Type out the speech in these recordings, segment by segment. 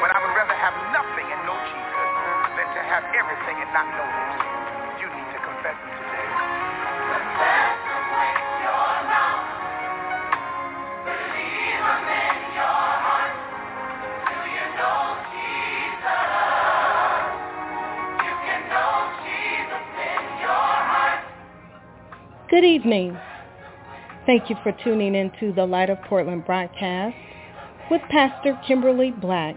but I would rather have nothing and Jesus than to have everything and not know him. You need to confess him today. In in. Good evening. Thank you for tuning into the Light of Portland broadcast with Pastor Kimberly Black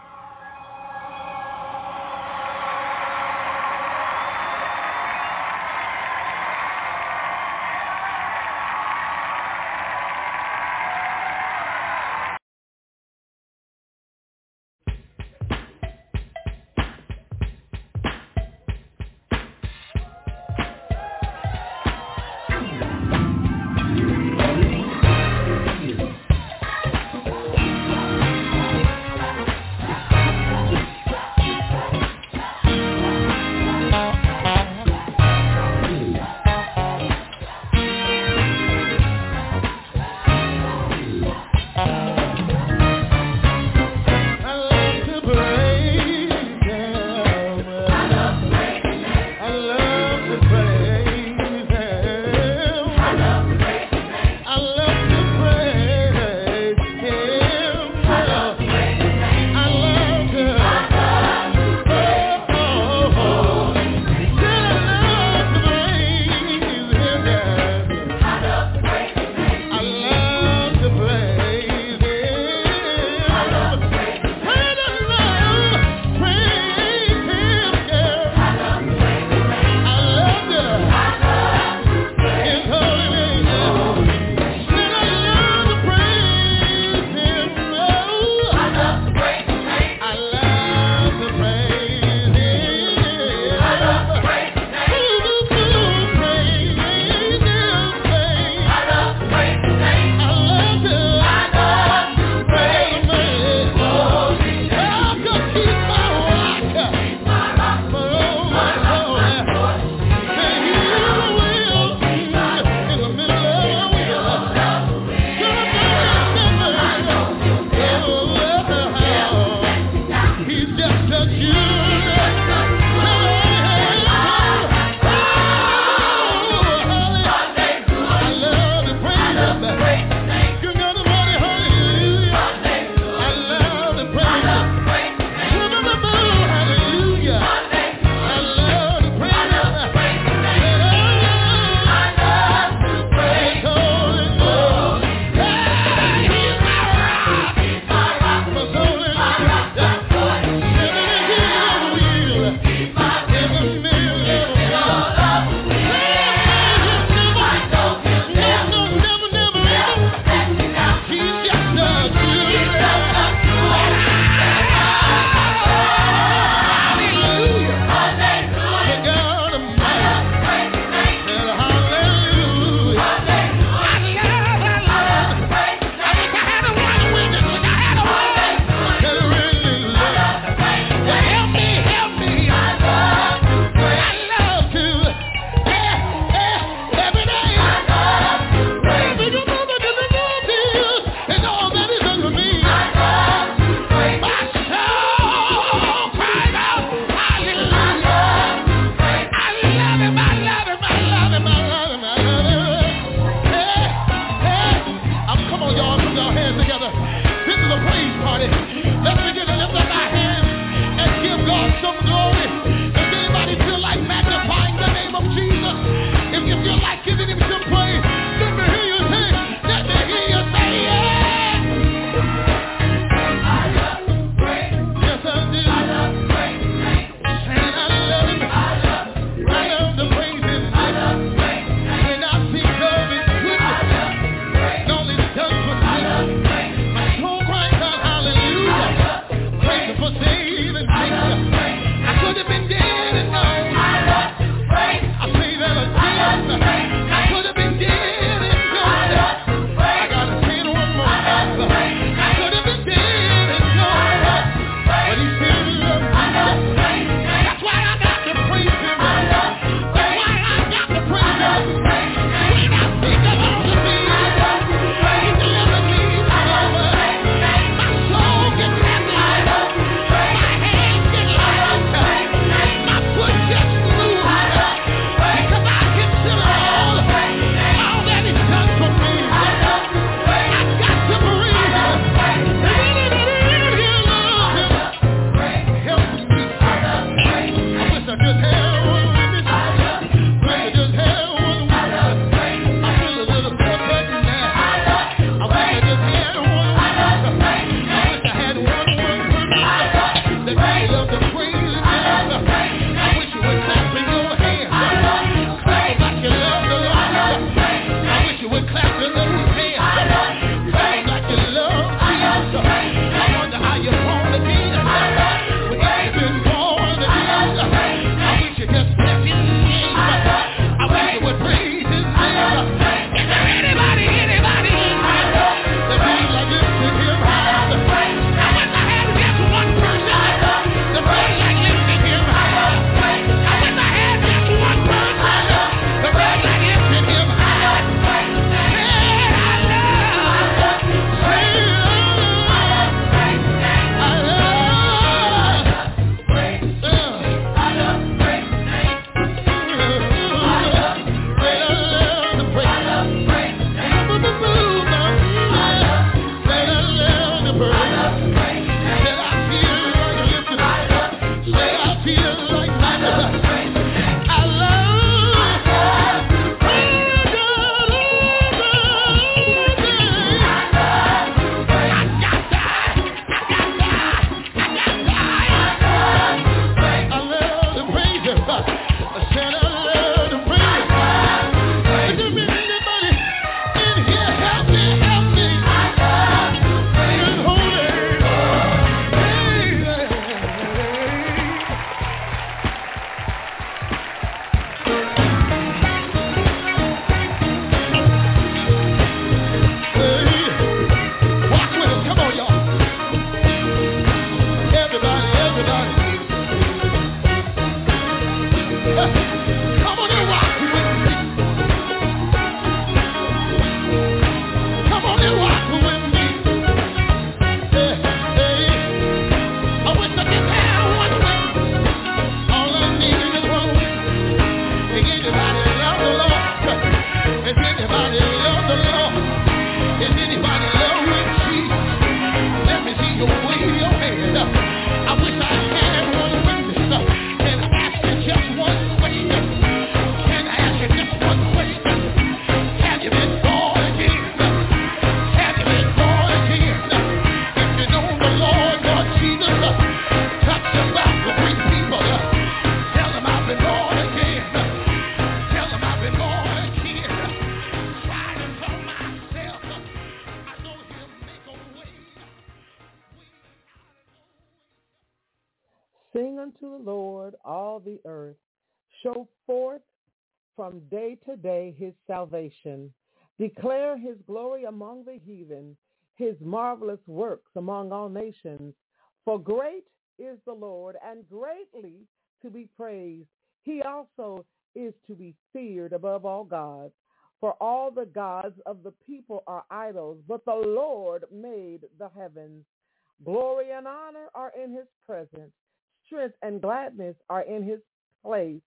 The Lord all the earth. Show forth from day to day his salvation. Declare his glory among the heathen, his marvelous works among all nations. For great is the Lord and greatly to be praised. He also is to be feared above all gods. For all the gods of the people are idols, but the Lord made the heavens. Glory and honor are in his presence. Strength and gladness are in his place.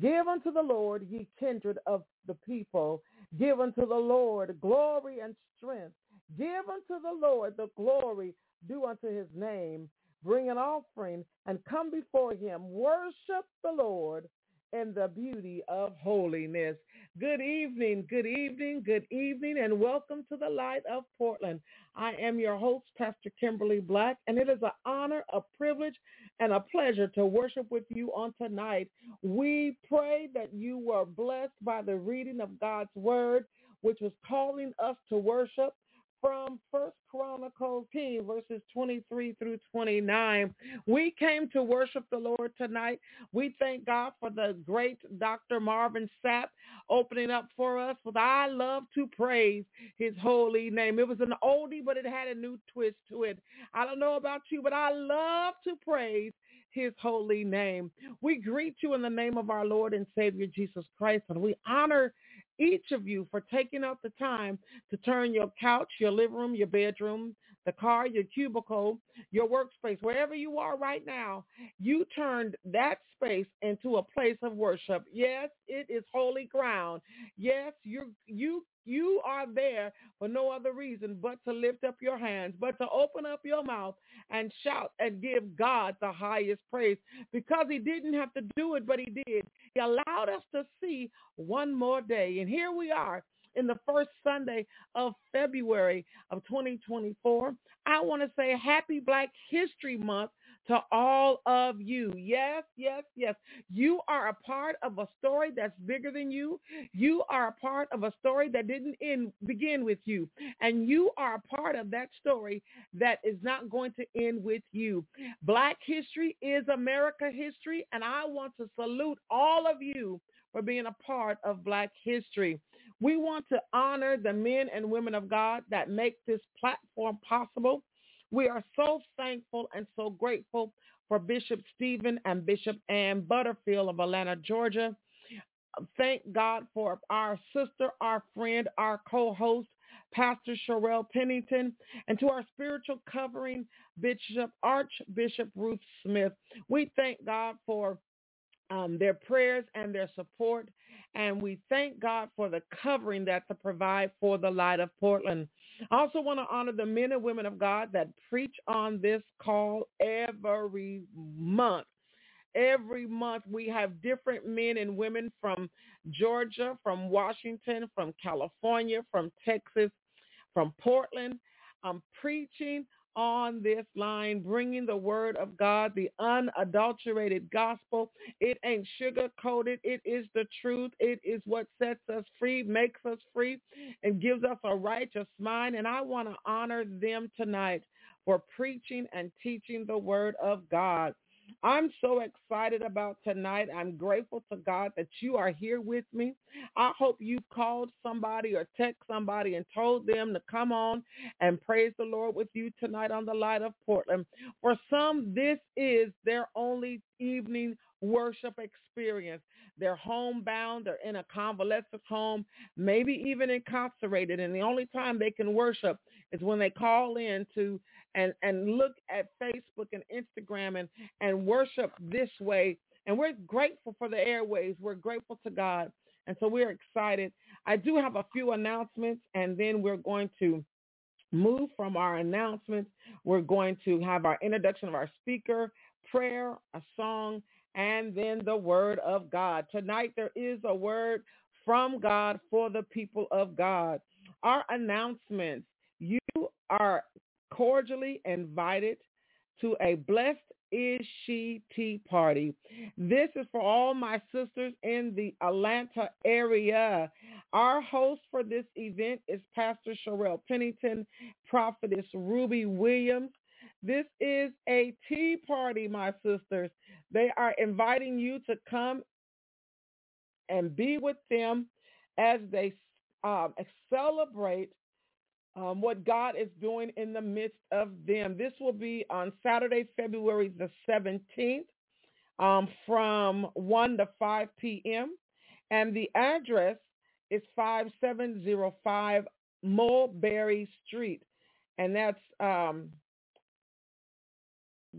Give unto the Lord, ye kindred of the people. Give unto the Lord glory and strength. Give unto the Lord the glory due unto his name. Bring an offering and come before him. Worship the Lord in the beauty of holiness. Good evening, good evening, good evening, and welcome to the Light of Portland. I am your host, Pastor Kimberly Black, and it is an honor, a privilege, and a pleasure to worship with you on tonight. We pray that you were blessed by the reading of God's word, which was calling us to worship from First Chronicles 10, verses 23 through 29. We came to worship the Lord tonight. We thank God for the great Dr. Marvin Sapp opening up for us with I love to praise his holy name. It was an oldie, but it had a new twist to it. I don't know about you, but I love to praise his holy name. We greet you in the name of our Lord and Savior Jesus Christ, and we honor each of you for taking out the time to turn your couch, your living room, your bedroom, the car, your cubicle, your workspace, wherever you are right now, you turned that space into a place of worship. Yes, it is holy ground. Yes, you you you are there for no other reason but to lift up your hands, but to open up your mouth and shout and give God the highest praise because he didn't have to do it, but he did. He allowed us to see one more day. And here we are in the first Sunday of February of 2024. I want to say happy Black History Month to all of you. Yes, yes, yes. You are a part of a story that's bigger than you. You are a part of a story that didn't end, begin with you. And you are a part of that story that is not going to end with you. Black history is America history, and I want to salute all of you for being a part of Black history. We want to honor the men and women of God that make this platform possible. We are so thankful and so grateful for Bishop Stephen and Bishop Ann Butterfield of Atlanta, Georgia. Thank God for our sister, our friend, our co-host, Pastor Sherelle Pennington, and to our spiritual covering, Bishop Archbishop Ruth Smith. We thank God for um, their prayers and their support. And we thank God for the covering that to provide for the light of Portland. I also want to honor the men and women of God that preach on this call every month. Every month we have different men and women from Georgia, from Washington, from California, from Texas, from Portland, I'm preaching on this line, bringing the word of God, the unadulterated gospel. It ain't sugar-coated. It is the truth. It is what sets us free, makes us free, and gives us a righteous mind. And I want to honor them tonight for preaching and teaching the word of God. I'm so excited about tonight. I'm grateful to God that you are here with me. I hope you called somebody or text somebody and told them to come on and praise the Lord with you tonight on the Light of Portland. For some, this is their only evening worship experience. They're homebound, they're in a convalescent home, maybe even incarcerated, and the only time they can worship is when they call in to and and look at Facebook and Instagram and and worship this way. And we're grateful for the airways. We're grateful to God. And so we're excited. I do have a few announcements and then we're going to move from our announcements. We're going to have our introduction of our speaker, prayer, a song, and then the word of God. Tonight there is a word from God for the people of God. Our announcements. You are cordially invited to a Blessed Is She Tea Party. This is for all my sisters in the Atlanta area. Our host for this event is Pastor Sherelle Pennington, Prophetess Ruby Williams, This is a tea party, my sisters. They are inviting you to come and be with them as they um, celebrate um, what God is doing in the midst of them. This will be on Saturday, February the 17th um, from 1 to 5 p.m. And the address is 5705 Mulberry Street. And that's um,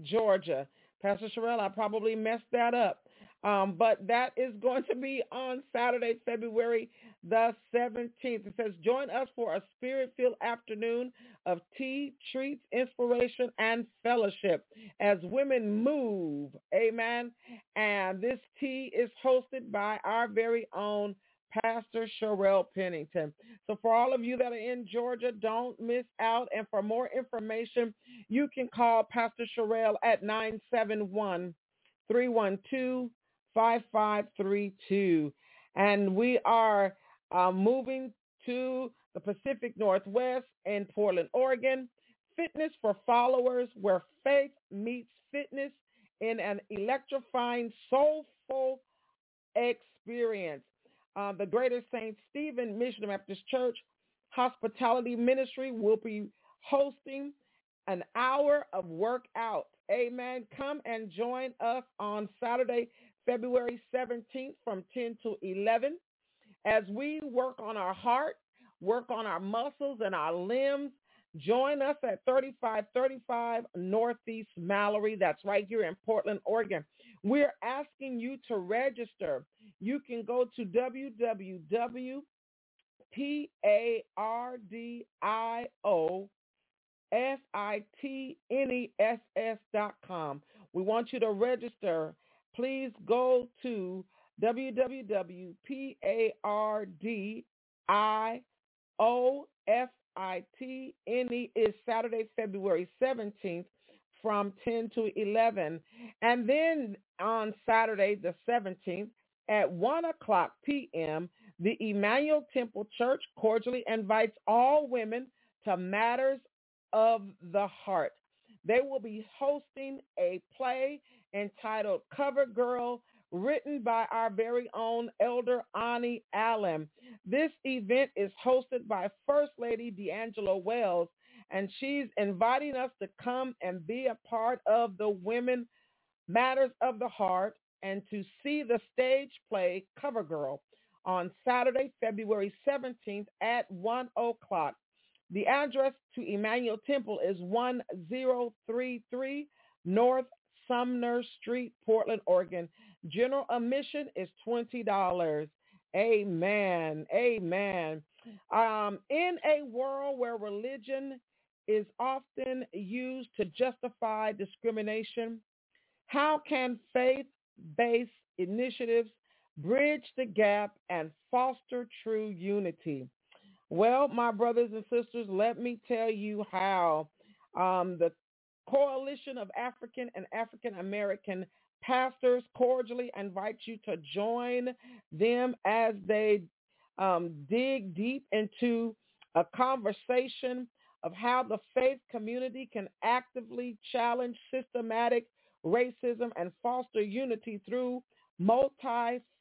Georgia. Pastor Sherelle, I probably messed that up. Um, but that is going to be on Saturday, February the 17th. It says, join us for a spirit-filled afternoon of tea, treats, inspiration, and fellowship as women move. Amen. And this tea is hosted by our very own Pastor Sherelle Pennington. So for all of you that are in Georgia, don't miss out. And for more information, you can call Pastor Sherelle at 971 312 5532. And we are uh, moving to the Pacific Northwest in Portland, Oregon. Fitness for Followers, where faith meets fitness in an electrifying, soulful experience. Uh, the Greater St. Stephen Mission Baptist Church Hospitality Ministry will be hosting an hour of workout. Amen. Come and join us on Saturday, February 17th from 10 to 11 as we work on our heart, work on our muscles and our limbs. Join us at 3535 Northeast Mallory. That's right here in Portland, Oregon. We're asking you to register. You can go to www.p-a-r-d-i-o-f-i-t-n-e-s-s.com. We want you to register please go to www.p-a-r-d-i-o-f-i-t-n-e is Saturday, February 17th from 10 to 11. And then on Saturday the 17th at 1 o'clock p.m., the Emmanuel Temple Church cordially invites all women to Matters of the Heart. They will be hosting a play entitled Cover Girl, written by our very own Elder Ani Allen. This event is hosted by First Lady D'Angela Wells, and she's inviting us to come and be a part of the Women Matters of the Heart and to see the stage play Cover Girl on Saturday, February 17th at 1 o'clock. The address to Emmanuel Temple is 1033 North Sumner Street, Portland, Oregon. General admission is $20. Amen. Amen. Um, in a world where religion is often used to justify discrimination, how can faith-based initiatives bridge the gap and foster true unity? Well, my brothers and sisters, let me tell you how um, the Coalition of African and African American Pastors cordially invite you to join them as they um, dig deep into a conversation of how the faith community can actively challenge systematic racism and foster unity through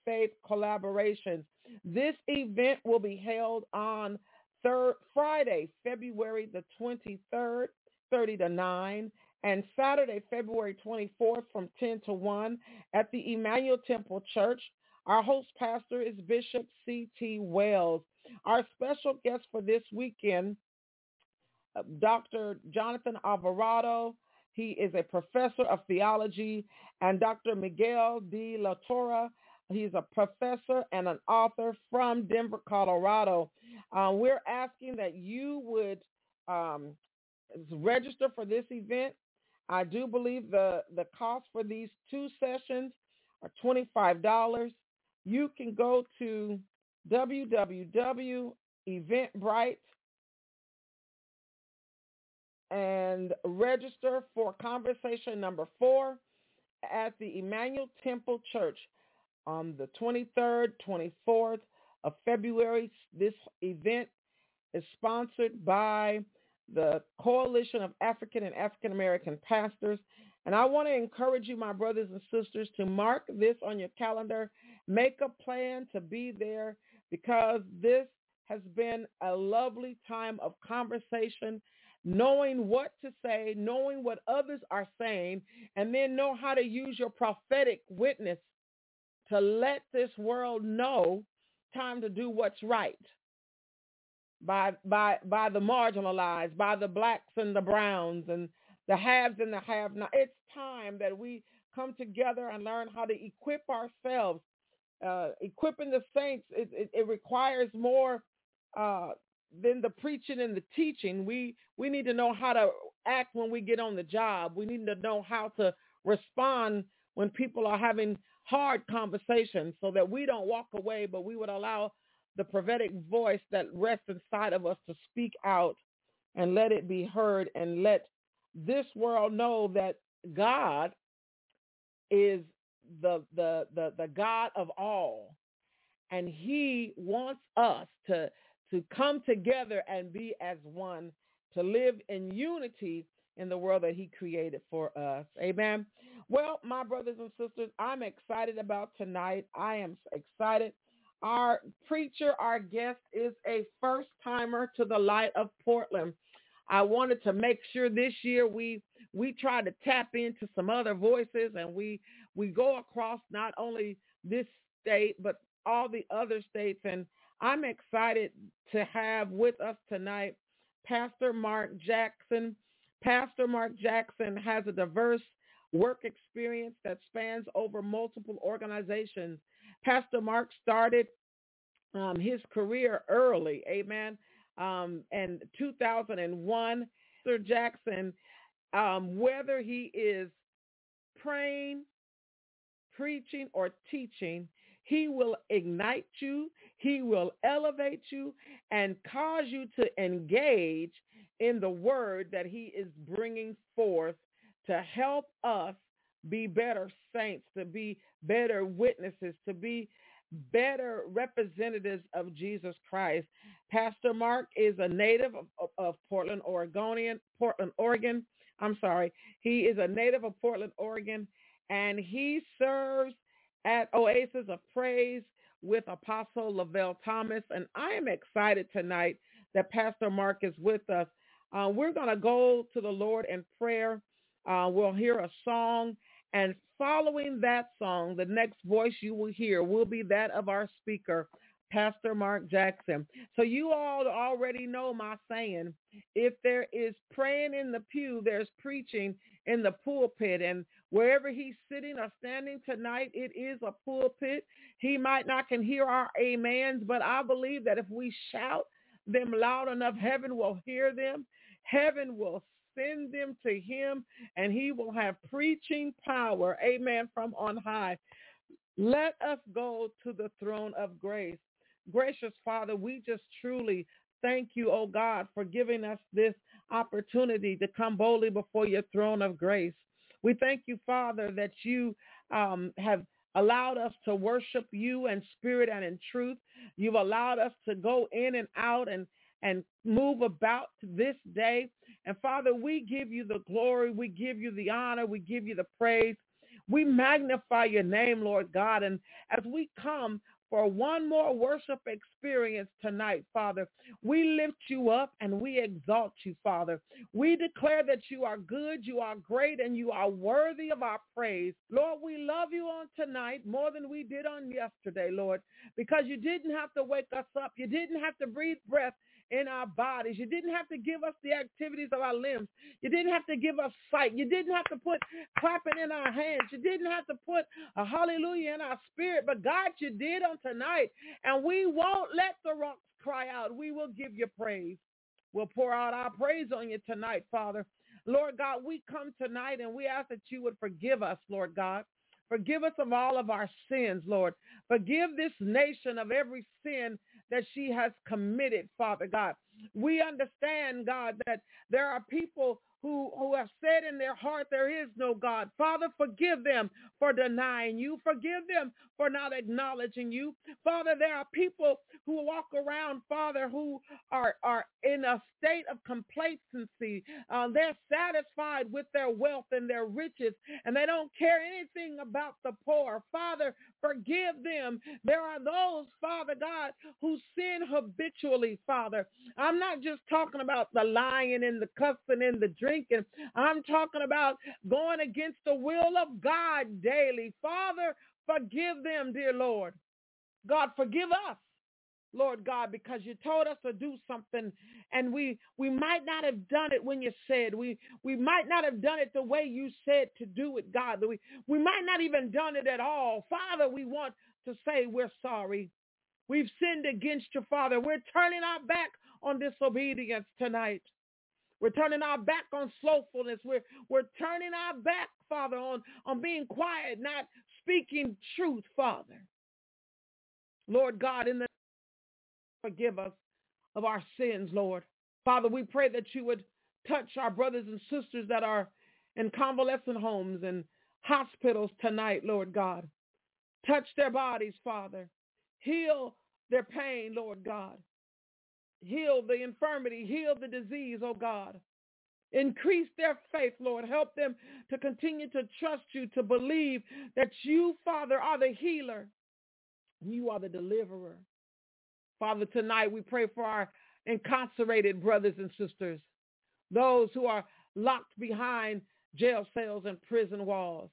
multi-faith collaborations. This event will be held on third, Friday, February the 23rd 30 to 9, and Saturday, February 24th from 10 to 1 at the Emmanuel Temple Church. Our host pastor is Bishop C.T. Wells. Our special guest for this weekend, uh, Dr. Jonathan Alvarado. He is a professor of theology, and Dr. Miguel de la Torre. He's a professor and an author from Denver, Colorado. Uh, we're asking that you would um, register for this event. I do believe the, the cost for these two sessions are $25. You can go to www.eventbrite and register for conversation number four at the Emmanuel Temple Church on the 23rd, 24th of February. This event is sponsored by the Coalition of African and African American Pastors. And I want to encourage you, my brothers and sisters, to mark this on your calendar. Make a plan to be there because this has been a lovely time of conversation, knowing what to say, knowing what others are saying, and then know how to use your prophetic witness to let this world know time to do what's right by by by the marginalized, by the blacks and the browns and the haves and the have not. It's time that we come together and learn how to equip ourselves. Uh, equipping the saints, it, it, it requires more uh, than the preaching and the teaching. We we need to know how to act when we get on the job. We need to know how to respond when people are having hard conversations so that we don't walk away, but we would allow the prophetic voice that rests inside of us to speak out and let it be heard and let this world know that God is the the the, the God of all. And he wants us to to come together and be as one to live in unity in the world that he created for us. Amen. Well, my brothers and sisters, I'm excited about tonight. I am excited our preacher, our guest is a first timer to the light of Portland. I wanted to make sure this year we we try to tap into some other voices and we we go across not only this state but all the other states and I'm excited to have with us tonight Pastor Mark Jackson. Pastor Mark Jackson has a diverse work experience that spans over multiple organizations Pastor Mark started um, his career early, amen. Um, and 2001, Sir Jackson, um, whether he is praying, preaching, or teaching, he will ignite you. He will elevate you and cause you to engage in the word that he is bringing forth to help us be better saints, to be better witnesses, to be better representatives of Jesus Christ. Pastor Mark is a native of, of, Portland, Oregonian, Portland, Oregon. I'm sorry. He is a native of Portland, Oregon, and he serves at Oasis of Praise with Apostle Lavelle Thomas. And I am excited tonight that Pastor Mark is with us. Uh, we're going to go to the Lord in prayer. Uh, we'll hear a song and following that song, the next voice you will hear will be that of our speaker, Pastor Mark Jackson. So you all already know my saying, if there is praying in the pew, there's preaching in the pulpit. And wherever he's sitting or standing tonight, it is a pulpit. He might not can hear our amens, but I believe that if we shout them loud enough, heaven will hear them. Heaven will send them to him and he will have preaching power, amen, from on high. Let us go to the throne of grace. Gracious Father, we just truly thank you, oh God, for giving us this opportunity to come boldly before your throne of grace. We thank you, Father, that you um, have allowed us to worship you in spirit and in truth. You've allowed us to go in and out and and move about this day. And Father, we give you the glory. We give you the honor. We give you the praise. We magnify your name, Lord God. And as we come for one more worship experience tonight, Father. We lift you up and we exalt you, Father. We declare that you are good, you are great, and you are worthy of our praise. Lord, we love you on tonight more than we did on yesterday, Lord, because you didn't have to wake us up. You didn't have to breathe breath in our bodies. You didn't have to give us the activities of our limbs. You didn't have to give us sight. You didn't have to put clapping in our hands. You didn't have to put a hallelujah in our spirit. But God, you did on tonight. And we won't let the rocks cry out. We will give you praise. We'll pour out our praise on you tonight, Father. Lord God, we come tonight and we ask that you would forgive us, Lord God. Forgive us of all of our sins, Lord. Forgive this nation of every sin that she has committed, Father God. we understand, God, that there are people who, who have said in their heart there is no God. Father, forgive them for denying you. Forgive them for not acknowledging you. Father, there are people who walk around, Father, who are, are in a state of complacency. Uh, they're satisfied with their wealth and their riches, and they don't care anything about the poor. Father, forgive them. There are those, Father God, who sin habitually, Father. I'm not just talking about the lying and the cussing and the drinking. I'm talking about going against the will of God daily. Father, forgive them, dear Lord. God, forgive us. Lord God, because you told us to do something and we we might not have done it when you said. We we might not have done it the way you said to do it, God. We we might not even done it at all. Father, we want to say we're sorry. We've sinned against you, Father. We're turning our back on disobedience tonight. We're turning our back on slothfulness. We're, we're turning our back, Father, on, on being quiet, not speaking truth, Father. Lord God, in the forgive us of our sins, Lord. Father, we pray that you would touch our brothers and sisters that are in convalescent homes and hospitals tonight, Lord God. Touch their bodies, Father. Heal their pain, Lord God. Heal the infirmity. Heal the disease, oh God. Increase their faith, Lord. Help them to continue to trust you, to believe that you, Father, are the healer. You are the deliverer. Father, tonight we pray for our incarcerated brothers and sisters, those who are locked behind jail cells and prison walls.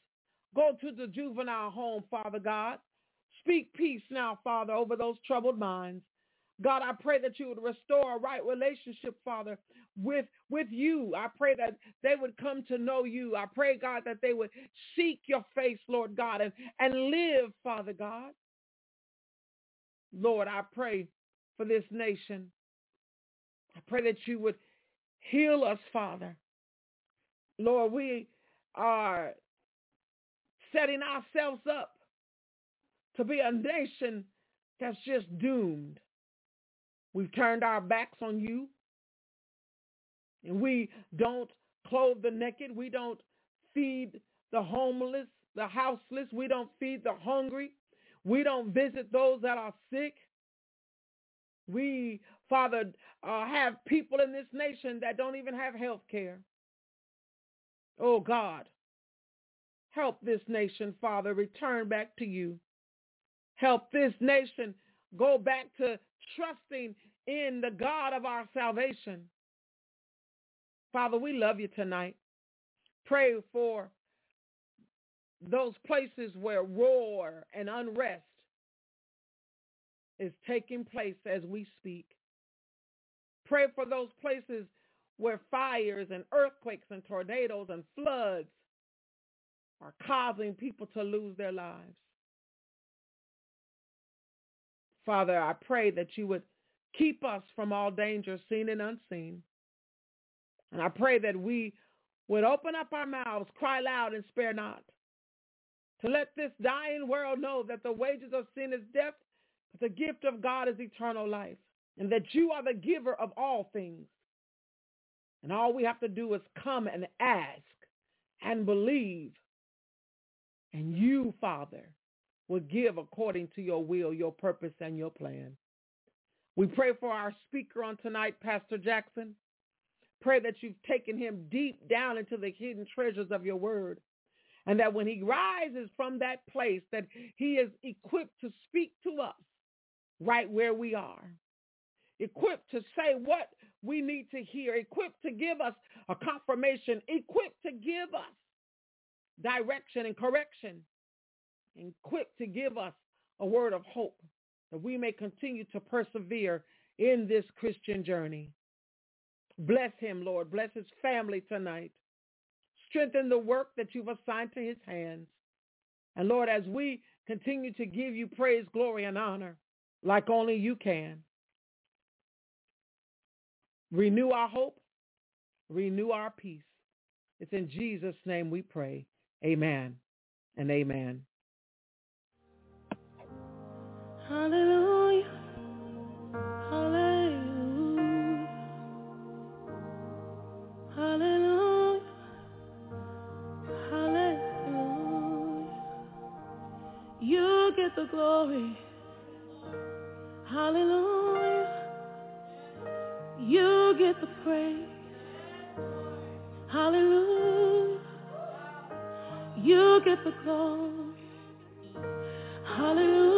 Go to the juvenile home, Father God. Speak peace now, Father, over those troubled minds. God, I pray that you would restore a right relationship, Father, with, with you. I pray that they would come to know you. I pray, God, that they would seek your face, Lord God, and, and live, Father God. Lord, I pray for this nation. I pray that you would heal us, Father. Lord, we are setting ourselves up to be a nation that's just doomed. We've turned our backs on you. And we don't clothe the naked. We don't feed the homeless, the houseless. We don't feed the hungry. We don't visit those that are sick. We, Father, uh, have people in this nation that don't even have health care. Oh God, help this nation, Father, return back to you. Help this nation go back to trusting in the God of our salvation. Father, we love you tonight. Pray for those places where war and unrest is taking place as we speak. Pray for those places where fires and earthquakes and tornadoes and floods are causing people to lose their lives. Father, I pray that you would keep us from all danger, seen and unseen. And I pray that we would open up our mouths, cry loud and spare not, to let this dying world know that the wages of sin is death, but the gift of God is eternal life, and that you are the giver of all things. And all we have to do is come and ask and believe. And you, Father, will give according to your will, your purpose, and your plan. We pray for our speaker on tonight, Pastor Jackson. Pray that you've taken him deep down into the hidden treasures of your word. And that when he rises from that place, that he is equipped to speak to us right where we are. Equipped to say what we need to hear. Equipped to give us a confirmation. Equipped to give us direction and correction equipped to give us a word of hope that we may continue to persevere in this Christian journey. Bless him, Lord. Bless his family tonight. Strengthen the work that you've assigned to his hands. And Lord, as we continue to give you praise, glory, and honor like only you can, renew our hope, renew our peace. It's in Jesus' name we pray. Amen and amen. Hallelujah. Hallelujah. Hallelujah. Hallelujah. You get the glory. Hallelujah. You get the praise. Hallelujah. You get the glory. Hallelujah.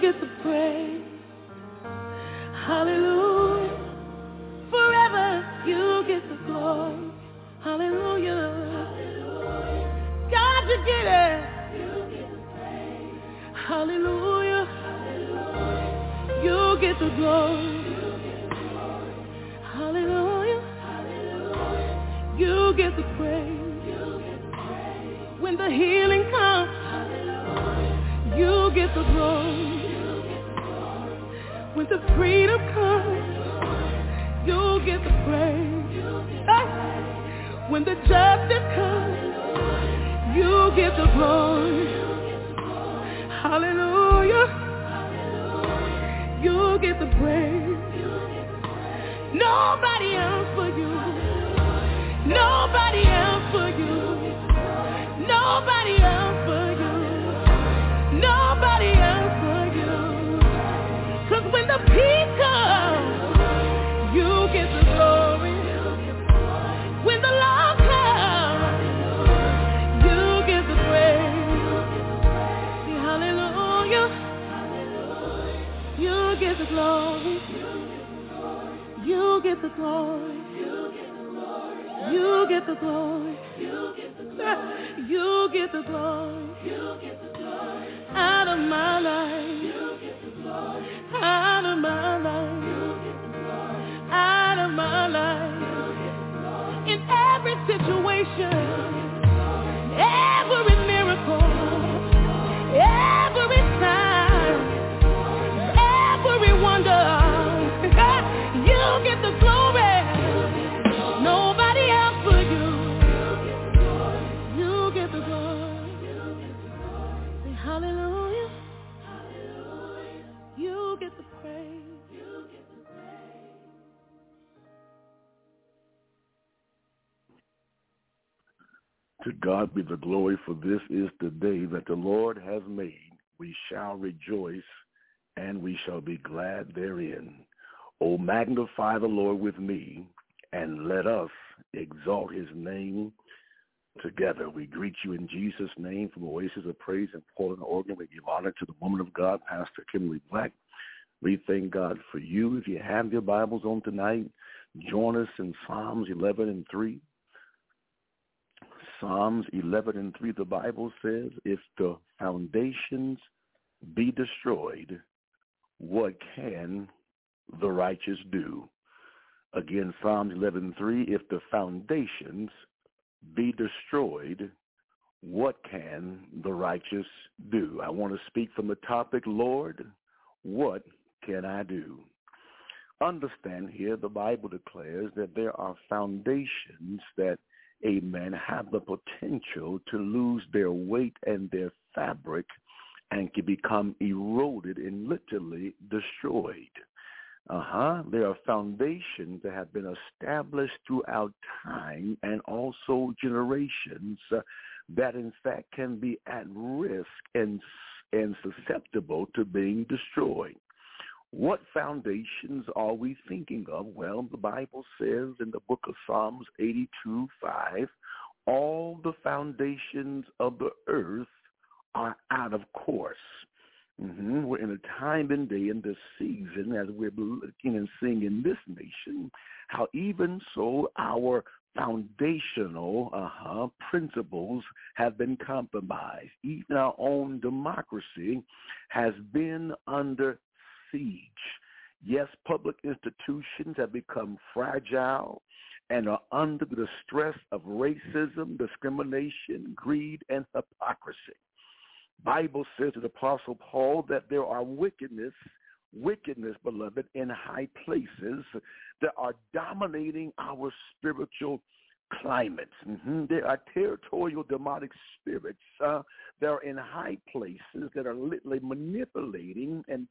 You get the praise. Hallelujah. Forever you get the glory. Hallelujah. God, you get it. Hallelujah. You get the glory. Hallelujah. You get the praise. When the healing comes, you get the glory. The freedom comes, you get the praise. When the justice comes, you get the glory. Hallelujah. You get the praise. Nobody else but you. Nobody You get the glory. You get the glory. You get the glory. Out of my life. Out of my life. Out of my life. In every situation. Every miracle. God be the glory, for this is the day that the Lord has made. We shall rejoice and we shall be glad therein. O magnify the Lord with me, and let us exalt his name together. We greet you in Jesus' name from Oasis of Praise in Portland, Oregon. We give honor to the woman of God, Pastor Kimberly Black. We thank God for you. If you have your Bibles on tonight, join us in Psalms 11 and 3. Psalms 11 and 3, the Bible says, if the foundations be destroyed, what can the righteous do? Again, Psalms 11:3, if the foundations be destroyed, what can the righteous do? I want to speak from the topic, Lord, what can I do? Understand here, the Bible declares that there are foundations that, amen, have the potential to lose their weight and their fabric and can become eroded and literally destroyed. Uh-huh. There are foundations that have been established throughout time and also generations uh, that in fact can be at risk and and susceptible to being destroyed. What foundations are we thinking of? Well, the Bible says in the book of Psalms 82, 5, all the foundations of the earth are out of course. Mm-hmm. We're in a time and day in this season as we're looking and seeing in this nation how even so our foundational uh-huh, principles have been compromised. Even our own democracy has been under siege. Yes, public institutions have become fragile and are under the stress of racism, discrimination, greed, and hypocrisy. Bible says to the Apostle Paul that there are wickedness, wickedness, beloved, in high places that are dominating our spiritual climates. Mm-hmm. There are territorial demonic spirits uh, that are in high places that are literally manipulating and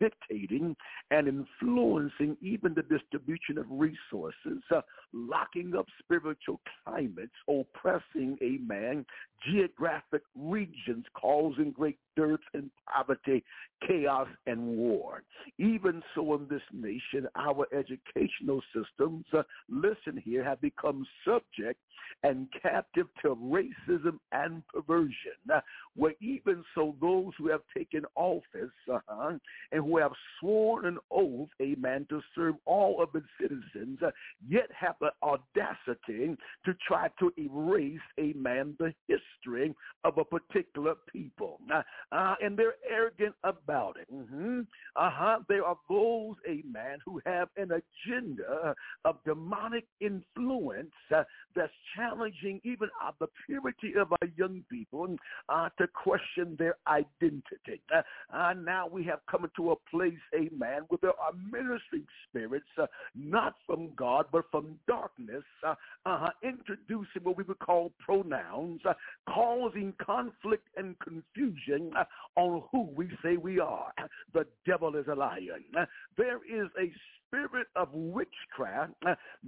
dictating and influencing even the distribution of resources, uh, locking up spiritual climates, oppressing a man, geographic regions causing great dearth and poverty, chaos and war. Even so in this nation, our educational systems, uh, listen here, have become subject and captive to racism and perversion. Uh, where even so those who have taken office uh-huh, and who have sworn an oath, amen, to serve all of its citizens, uh, yet have the audacity to try to erase, amen, the history of a particular people. Uh, and they're arrogant about it. Mm-hmm. Uh-huh. There are those, amen, who have an agenda of demonic influence uh, that's challenging even uh, the purity of our young people uh, to question their identity. Uh, uh, now we have come into a place, amen, where there are ministering spirits, uh, not from God, but from darkness, uh-huh, introducing what we would call pronouns, causing conflict and confusion on who we say we are. The devil is a There is a spirit of witchcraft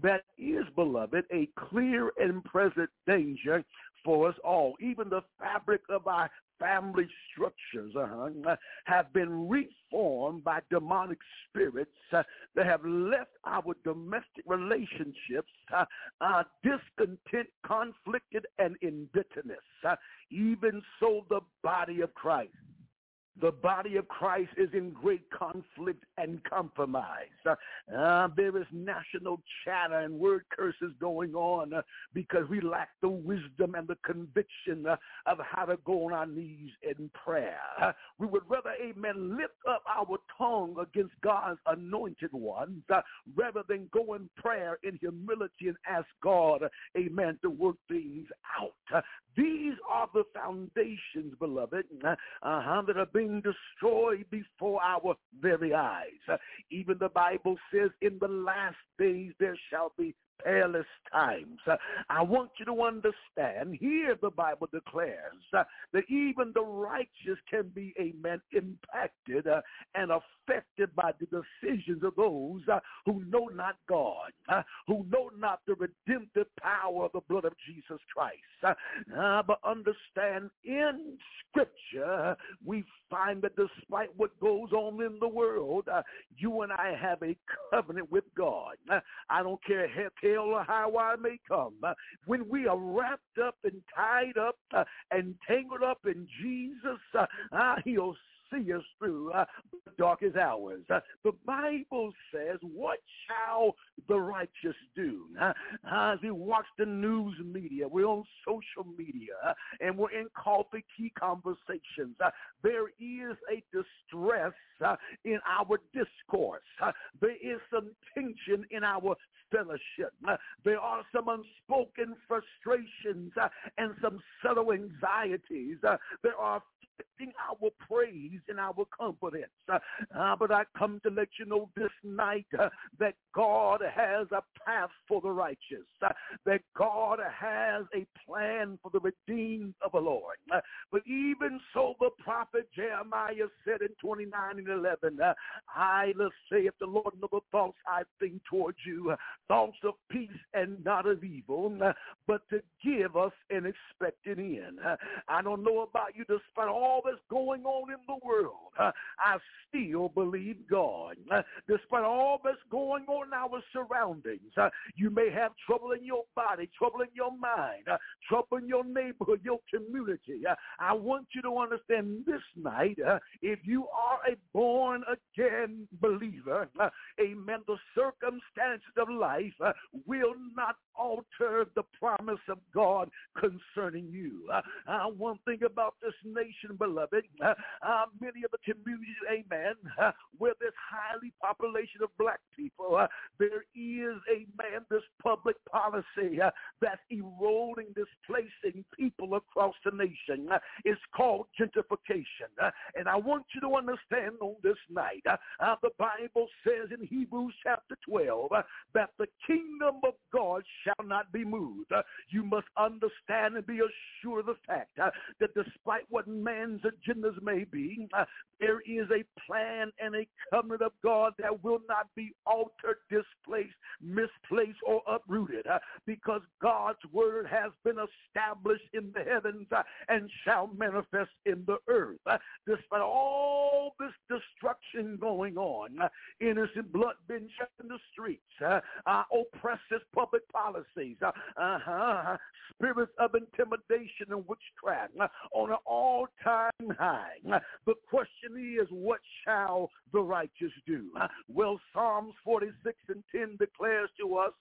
that is, beloved, a clear and present danger for us all. Even the fabric of our family structures uh-huh, have been reformed by demonic spirits uh, that have left our domestic relationships uh, uh, discontent, conflicted, and in bitterness. Uh, even so, the body of Christ the body of Christ is in great conflict and compromise. Uh, there is national chatter and word curses going on uh, because we lack the wisdom and the conviction uh, of how to go on our knees in prayer. Uh, we would rather, amen, lift up our tongue against God's anointed ones uh, rather than go in prayer in humility and ask God, amen, to work things out. Uh, these are the foundations, beloved, uh-huh, that are being destroyed before our very eyes. Even the Bible says in the last days there shall be perilous times. Uh, I want you to understand, here the Bible declares uh, that even the righteous can be, amen, impacted uh, and affected by the decisions of those who know not God, who know not the redemptive power of the blood of Jesus Christ. But understand, in Scripture, we find that despite what goes on in the world, you and I have a covenant with God. I don't care hell or high wire may come, uh, when we are wrapped up and tied up uh, and tangled up in Jesus, uh, uh he'll see us through uh, the darkest hours. Uh, the Bible says, what shall the righteous do? As we watch the news media, we're on social media, and we're in coffee key conversations. There is a distress in our discourse. there is some tension in our fellowship. there are some unspoken frustrations uh, and some subtle anxieties. Uh, there are affecting our praise and our confidence. Uh, uh, but I come to let you know this night uh, that God has a path for the righteous, uh, that God has a plan for the redeemed of the Lord. Uh, but even so, the prophet Jeremiah said in 29 and 11, uh, I, let's say, if the Lord know the thoughts I think towards you, thoughts of peace and not of evil, but to give us an expected end. I don't know about you, despite all all that's going on in the world, uh, I still believe God. Uh, despite all that's going on in our surroundings, uh, you may have trouble in your body, trouble in your mind, uh, trouble in your neighborhood, your community. Uh, I want you to understand this night, uh, if you are a born again believer, amen, the circumstances of life will not alter the promise of God concerning you. one thing about this nation, beloved. Uh, uh, many of the communities, amen, uh, where there's highly population of black people, uh, there is, amen, this public policy uh, that's eroding, displacing people across the nation. Uh, it's called gentrification. and I want you to understand on this night, the Bible says in Hebrews chapter 12 that the kingdom of God shall not be moved. you must understand and be assured of the fact that despite what man agendas may be, uh, there is a plan and a covenant of God that will not be altered, displaced, misplaced, or uprooted uh, because God's word has been established in the heavens uh, and shall manifest in the earth. Uh, despite all this destruction going on, innocent blood being shed in the streets, oppressive public policies, uh-huh, uh-huh, spirits of intimidation and witchcraft on an all-time high. The question is, what shall the righteous do? Well, Psalms 46 and 10 declares to us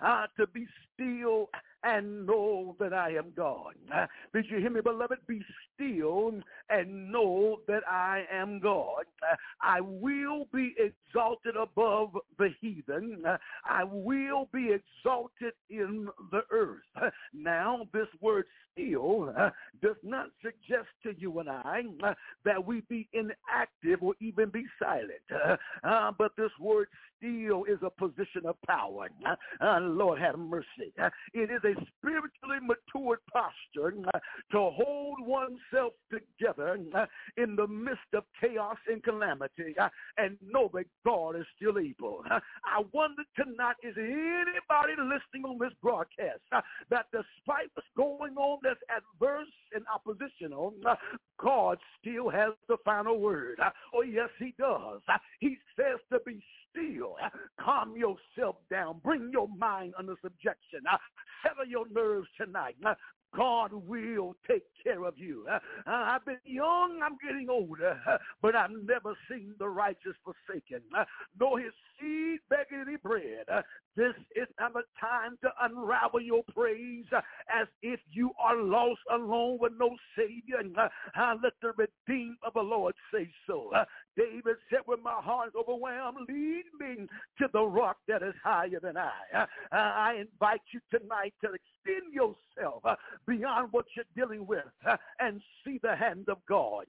uh, to be still and know that I am God. Did you hear me, beloved? Be still and know that I am God. I will be exalted above the heathen. I will be exalted in the earth. Now, this word still uh, does not suggest to you and I uh, that we be inactive or even be silent. Uh, uh, but this word still is a position of power. Lord have mercy. it is a spiritually matured posture uh, to hold oneself together uh, in the midst of chaos and calamity uh, and know that God is still able. I wonder tonight, is anybody listening on this broadcast that despite what's going on and oppositional, God still has the final word. Oh, yes, he does. He says to be still. Calm yourself down. Bring your mind under subjection. Settle your nerves tonight. God will take care of you. I've been young, I'm getting older, but I've never seen the righteous forsaken, nor his seed begging any bread. Uh, is not a time to unravel your praise uh, as if you are lost alone with no Savior. And, uh, let the redeemed of the Lord say so. David said, when my heart is overwhelmed, lead me to the rock that is higher than I. I invite you tonight to extend yourself beyond what you're dealing with and see the hand of God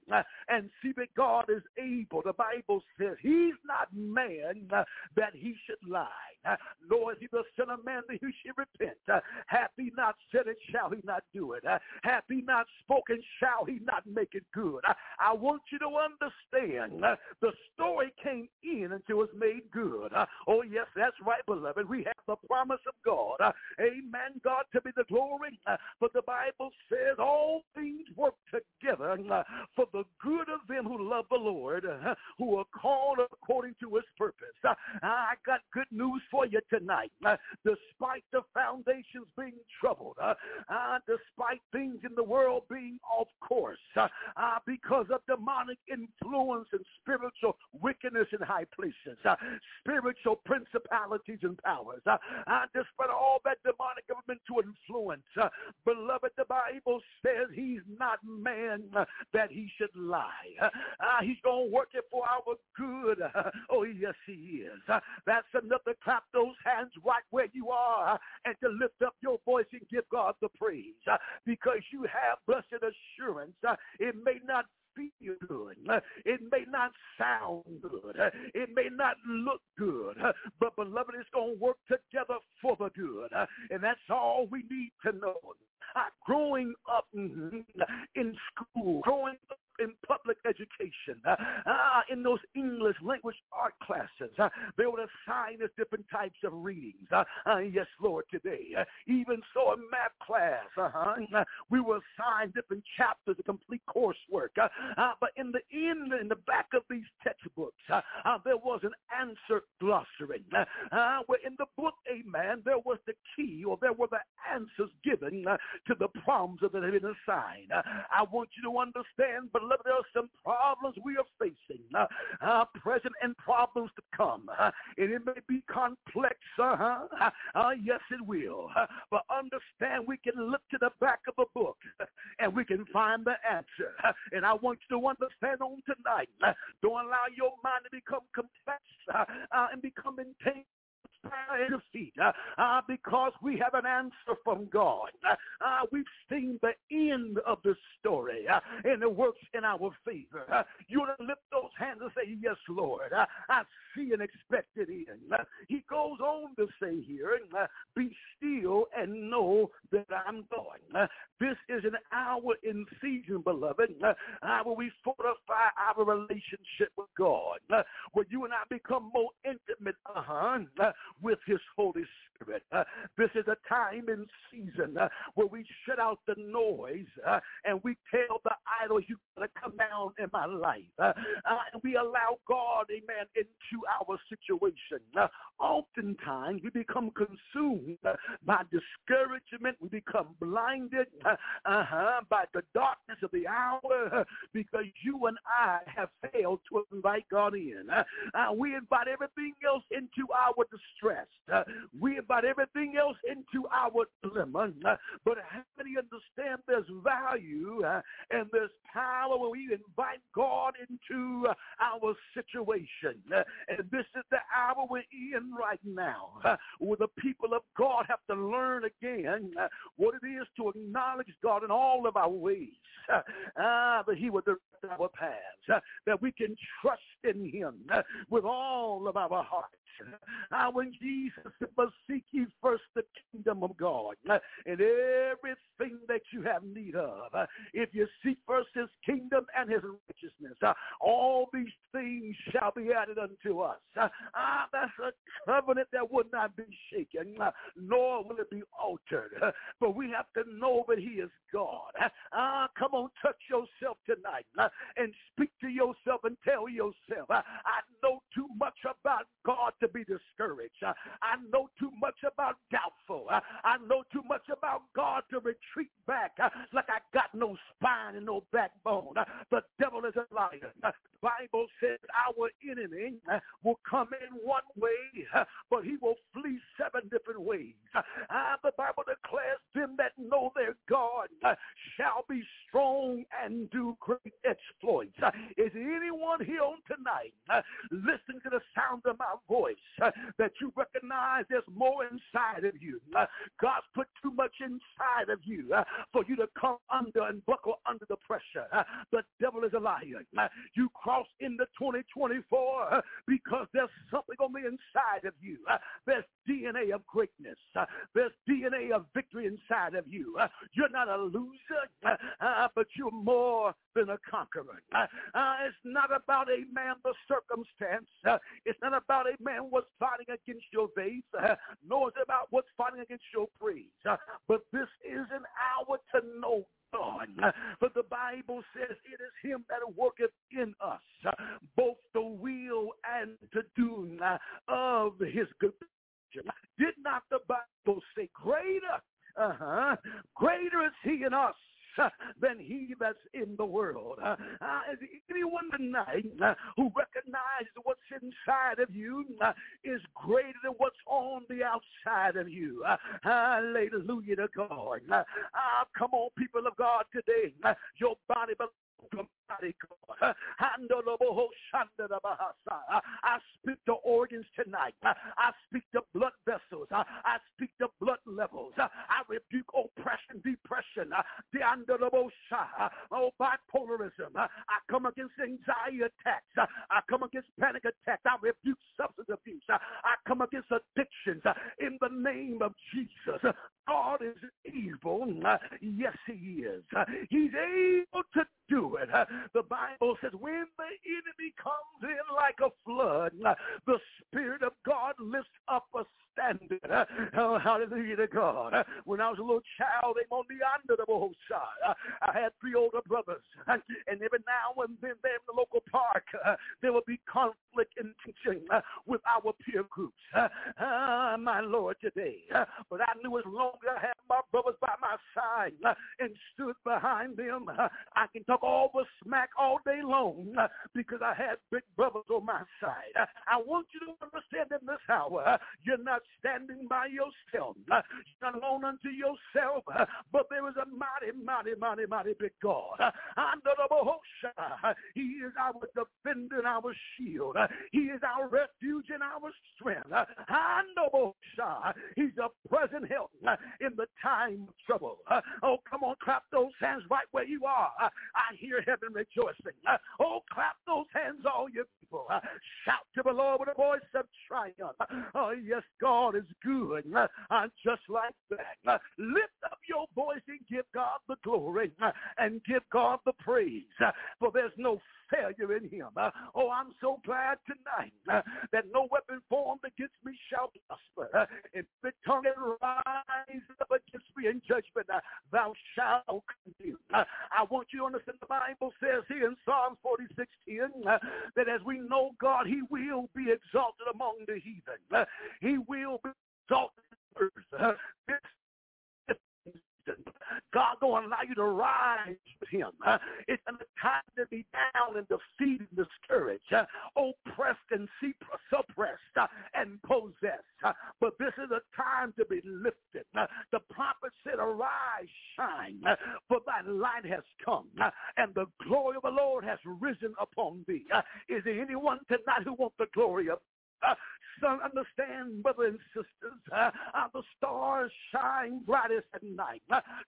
and see that God is able. The Bible says he's not man that he should lie, is he the son of man that he should repent. Uh, hath he not said it, shall he not do it? Uh, hath he not spoken, shall he not make it good? Uh, I want you to understand the story came in until it's made good. Oh, yes, that's right, beloved. We have the promise of God. Amen, God, to be the glory. But the Bible says all things work together for the good of them who love the Lord, who are called according to his purpose. Uh, I got good news for you tonight. Uh, despite the foundations being troubled, uh, despite things in the world being off course, because of demonic influence and spiritual wickedness in high places, spiritual principalities and powers, despite all that demonic government to influence, beloved, the Bible says he's not man that he should lie. Uh, he's going to work it for our good. Uh, oh, yes, he is. Uh, that's enough to clap those hands right where you are uh, and to lift up your voice and give God the praise uh, because you have blessed assurance. Uh, it may not feel good. It may not sound good. It may not look good. But beloved, it's going to work together for the good. And that's all we need to know. Growing up mm-hmm, in school, growing up in public education, uh, uh, in those English language art classes. Uh, they would assign us different types of readings. Uh, uh, yes, Lord, today. Even so, in math class, uh-huh, we were assigned different chapters of complete coursework. but in the end, in the back of these textbooks, there was an answer glossary. where in the book, amen, there was the key or there were the answers given to the problems that had been assigned. I want you to understand, but beloved, there are some problems we are facing, uh, uh, present and problems to come. Uh, and it may be complex, uh-huh. Uh, yes, it will. Uh, but understand we can look to the back of a book uh, and we can find the answer. Uh, and I want you to understand on tonight, don't allow your mind to become complex and become entangled your feet uh, uh, because we have an answer from God. Uh, uh we've seen the end of the story uh, and it works in our favor. Uh, you want to lift those hands and say, yes, Lord, I see an expected end. he goes on to say here, be still and know that I'm God. this is an hour in season, beloved, where we fortify our relationship with God, where you and I become more intimate, uh-huh, with his Holy Spirit. Uh, this is a time and season uh, where we shut out the noise uh, and we tell the idols, you got to come down in my life. Uh, uh, we allow God, amen, into our situation. Uh, oftentimes we become consumed by discouragement. We become blinded uh-huh, by the darkness of the hour because you and I have failed to invite God in. we invite everything else into our distress. Uh, we invite everything else into our dilemma. Uh, but how many understand there's value uh, and there's power when we invite God into our situation? and this is the hour we're in right now where the people of God have to learn again what it is to acknowledge God in all of our ways. Uh, ah, that he would direct our paths, uh, that we can trust in him uh, with all of our hearts. Uh, when Jesus must seek ye first the kingdom of God uh, and everything that you have need of. Uh, if you seek first his kingdom and his righteousness, uh, all these things shall be added unto us. Uh, that's a covenant that would not be shaken, nor will it be altered. but we have to know that he is God. Uh, come on, touch yourself tonight and speak to yourself and tell yourself, I know too much about God to be discouraged. I know too much about doubtful. I know too much about God to retreat back like I got no spine and no backbone. The devil is a liar. The Bible says our enemy will come in one way, but he will flee seven different ways. The Bible declares them that know their God shall be strong and do great exploits. Is anyone here on tonight listening to the sound of my voice Uh, that you recognize there's more inside of you? Uh, God's put too much inside of you uh, for you to come under and buckle under the pressure. The devil is a liar. You cross into 2024 because there's something on the inside of you. There's DNA of greatness. There's DNA of victory inside of you. You're not a loser, but you're more than a conqueror. It's not about a man the circumstance. It's not about a man what's fighting against your faith, uh, nor is it about what's fighting against your praise. Uh, but this is an hour to know God. Uh, for the Bible says it is him that worketh in us, both the will and to do of his good did not the Bible say greater? Uh-huh. Greater is he in us than he that's in the world. Uh, uh, anyone tonight uh, who recognizes what's inside of you uh, is greater than what's on the outside of you. Hallelujah to God. Come on, people of God, today. your body belongs I speak to organs tonight. I speak to blood vessels. I speak to blood levels. I rebuke oppression, depression, the oh, bipolarism. I come against anxiety attacks. I come against panic attacks. I rebuke substance abuse. I come against addictions in the name of Jesus. God is evil. Yes, he is. He's able to do it. The Bible says when the enemy comes in like a flood, the Spirit of God lifts up a standard. Oh, hallelujah to God. When I was a little child, they on the under the whole side. I had three older brothers, and every now and then there in the local park, there would be conflict and tension with our peer groups. Uh, my Lord, today. But I knew as long as I had my brothers by my side and stood behind them, I can talk all the smack all day long because I had big brothers on my side. I want you to understand in this hour, you're not standing by yourself. You're not alone unto yourself, but there is a mighty, mighty, mighty, mighty big God. Under the He is our defender and our shield. He is our refuge and our strength. Ah, Shah, He's a present help in the time of trouble. Oh, come on, clap those hands right where you are. I hear heaven rejoicing. Oh, clap those hands, all you people. Shout to the Lord with a voice of triumph. Oh, yes, God is good. Ah, just like that. Lift your voice and give God the glory and give God the praise. For there's no failure in him. Uh, oh, I'm so glad tonight uh, that no weapon formed against me shall prosper. Uh, if the tongue rise up against me in judgment, uh, thou shalt condemn. Uh, I want you to understand the Bible says here in Psalms 46 10 that as we know God, he will be exalted among the heathen. he will be exalted. This God going to allow you to rise with him. Uh, it's a time to be down and defeated and discouraged, uh, oppressed and suppressed uh, and possessed. But this is a time to be lifted. The prophet said, arise, shine, for thy light has come, and the glory of the Lord has risen upon thee. is there anyone tonight who wants the glory of uh, son, understand, brothers and sisters, uh, uh, the stars shine brightest at night.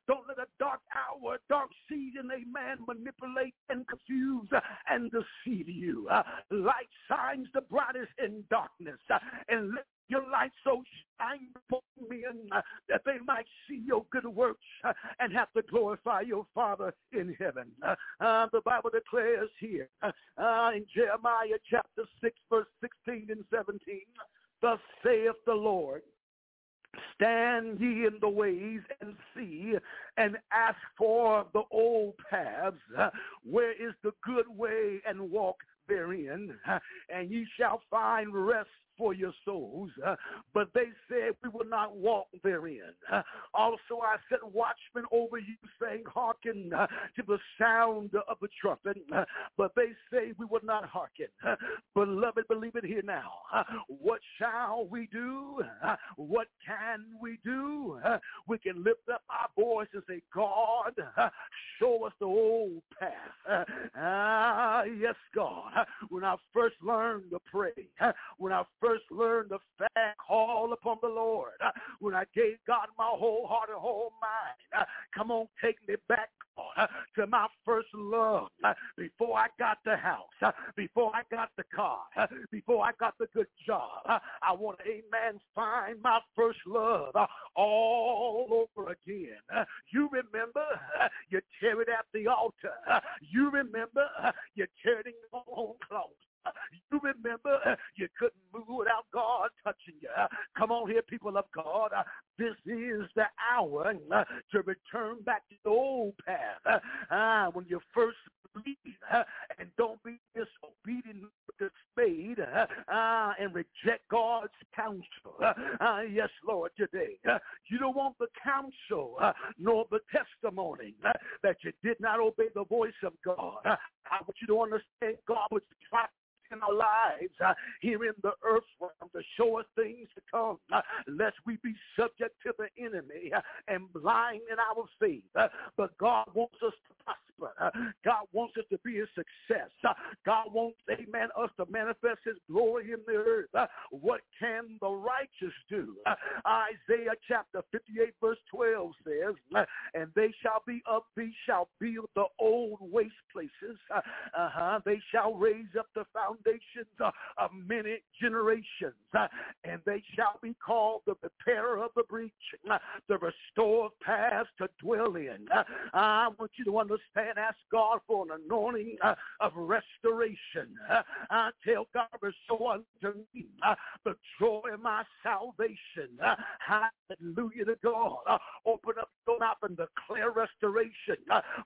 Don't let a dark hour, dark season, a man manipulate and confuse and deceive you. Uh, light shines the brightest in darkness, uh, and let your light so shine before men uh, that they might see your good works and have to glorify your Father in heaven. Uh, the Bible declares here uh, in Jeremiah chapter 6, verse 16 and 17, Thus saith the Lord, Stand ye in the ways and see and ask for the old paths. Where is the good way and walk therein? And ye shall find rest for your souls, but they said we will not walk therein. Also, I set watchmen over you, saying, Hearken to the sound of the trumpet, but they say we will not hearken. Beloved, believe it here now. What shall we do? what can we do? we can lift up our voice and say, God, show us the old path. Ah, yes, God. When I first learned to pray, when I first first learned the fact call upon the Lord, uh, when I gave God my whole heart and whole mind, uh, come on, take me back uh, to my first love before I got the house, before I got the car, before I got the good job. I want, a amen, find my first love all over again. You remember you carried at the altar. You remember you carried in your own clothes. You remember uh, you couldn't move without God touching you. Come on here, people of God. Uh, this is the hour uh, to return back to the old path. When you first believe and don't be disobedient dismayed uh, and reject God's counsel. Uh, yes, Lord, today. Uh, you don't want the counsel nor the testimony that you did not obey the voice of God. I want you to understand God was trying in our lives uh, here in the earth to show us things to come, uh, lest we be subject to the enemy uh, and blind in our faith. Uh, but God wants us to prosper. God wants us to be a success. God wants, amen, us to manifest his glory in the earth. what can the righteous do? Isaiah chapter 58 verse 12 says, and they shall be up, they shall build the old waste places. Uh-huh. They shall raise up the foundations uh, of many generations. Uh, and they shall be called the repairer of the breach, uh, the restored paths to dwell in. I want you to understand, ask God for an anointing of restoration. I tell God, restore unto me the joy of my salvation. Hallelujah to God. Open up your mouth and declare restoration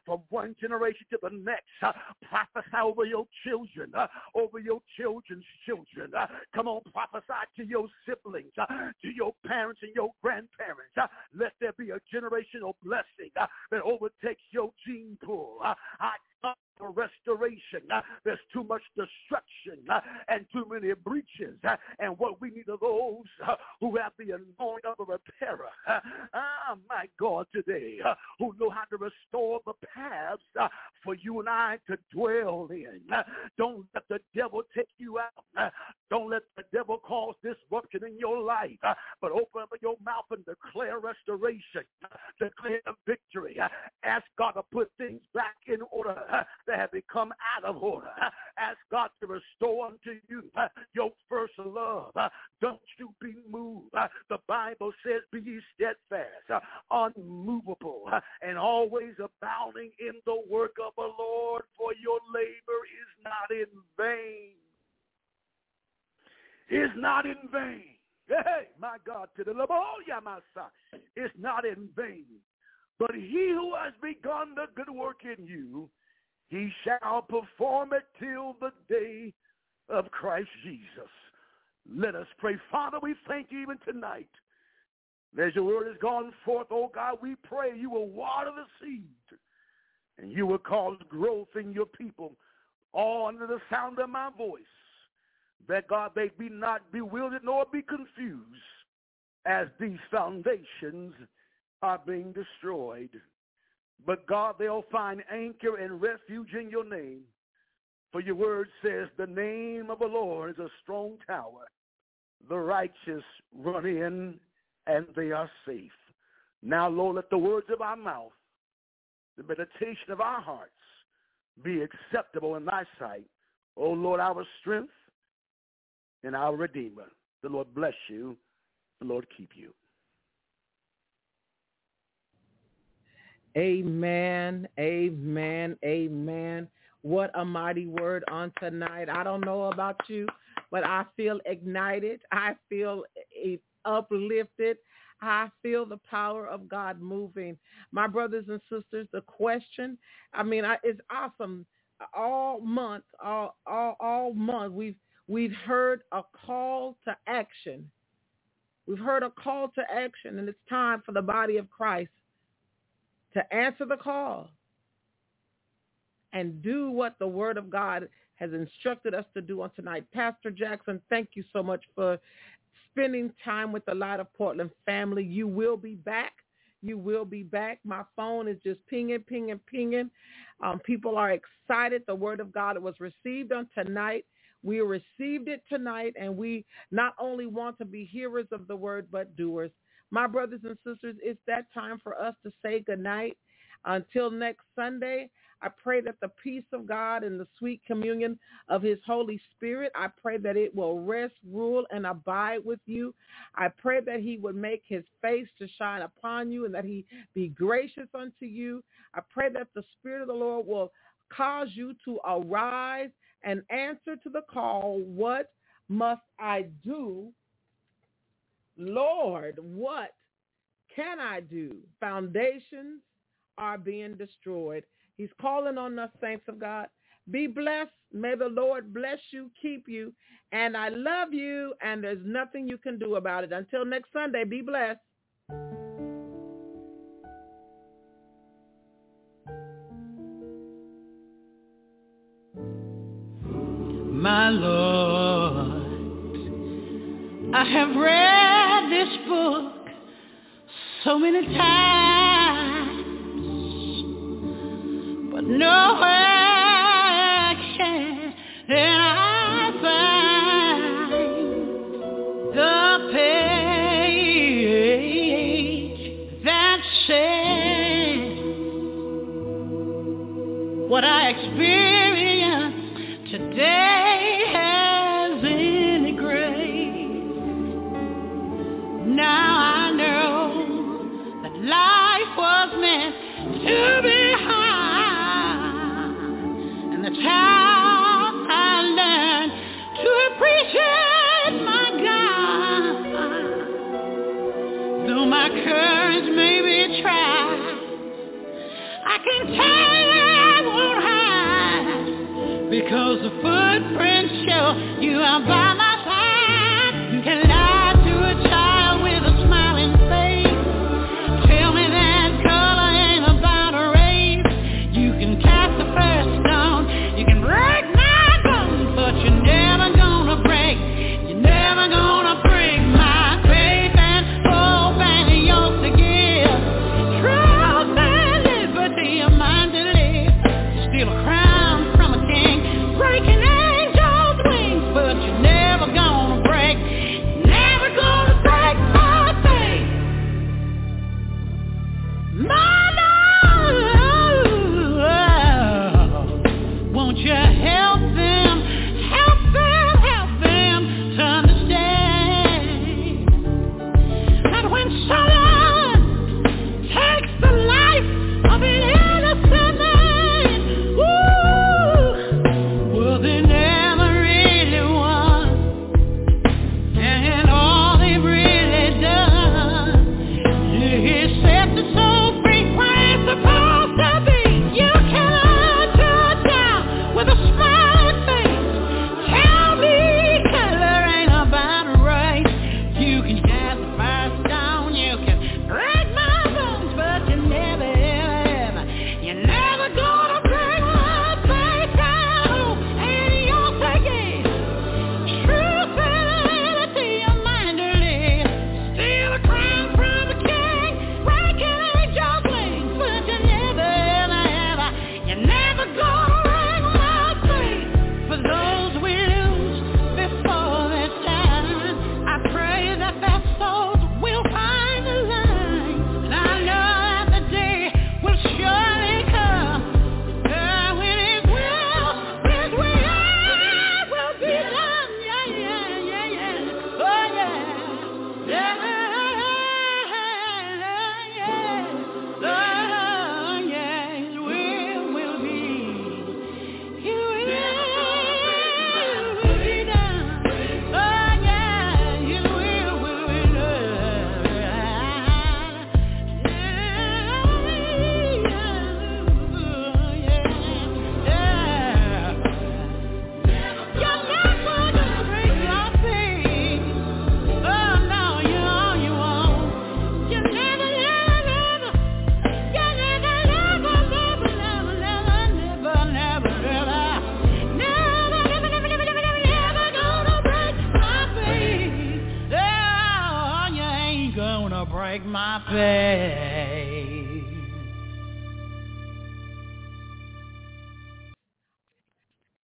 from one generation to the next. Prophesy over your children, over your children's children. Uh, come on, prophesy to your siblings, uh, to your parents and your grandparents. Uh, let there be a generational blessing uh, that overtakes your gene pool. Uh, I for restoration. Uh, there's too much destruction uh, and too many breaches. Uh, and what we need are those uh, who have the anointing of a repairer. Uh, ah, my God, today, uh, who know how to restore the paths uh, for you and I to dwell in. Uh, don't let the devil take you out. Uh, don't let the devil cause disruption in your life. but open up your mouth and declare restoration. declare victory. ask God to put things back in order that have become out of order. Ask God to restore unto you your first love. Bible says, be steadfast, uh, unmovable, uh, and always abounding in the work of the Lord, for your labor is not in vain. It's not in vain. Hey, my God, to the Laboya, oh, my son. It's not in vain. But he who has begun the good work in you, he shall perform it till the day of Christ Jesus. Let us pray. Father, we thank you even tonight. As your word has gone forth, oh God, we pray you will water the seed and you will cause growth in your people all under the sound of my voice that God they be not bewildered nor be confused as these foundations are being destroyed. But God, they'll find anchor and refuge in your name. For your word says the name of the Lord is a strong tower. The righteous run in and they are safe. Now, Lord, let the words of our mouth, the meditation of our hearts be acceptable in thy sight. O oh, Lord, our strength and our Redeemer. The Lord bless you. The Lord keep you. Amen, amen, amen. What a mighty word on tonight. I don't know about you, but I feel ignited. I feel uplifted. I feel the power of God moving. My brothers and sisters, the question, I mean, I, it's awesome. All month, all, all, all month, we've We've heard a call to action. We've heard a call to action, and it's time for the body of Christ to answer the call and do what the word of God has instructed us to do on tonight. Pastor Jackson, thank you so much for spending time with the Light of Portland family. You will be back. You will be back. My phone is just pinging, pinging, pinging. Um, people are excited. The word of God was received on tonight. We received it tonight, and we not only want to be hearers of the word, but doers. My brothers and sisters, it's that time for us to say goodnight. Until next Sunday, I pray that the peace of God and the sweet communion of his Holy Spirit, I pray that it will rest, rule, and abide with you. I pray that he would make his face to shine upon you and that he be gracious unto you. I pray that the Spirit of the Lord will cause you to arise and answer to the call, what must I do? Lord, what can I do? Foundations are being destroyed. He's calling on us, saints of God. Be blessed. May the Lord bless you, keep you. And I love you, and there's nothing you can do about it. Until next Sunday, be blessed. my Lord. I have read this book so many times,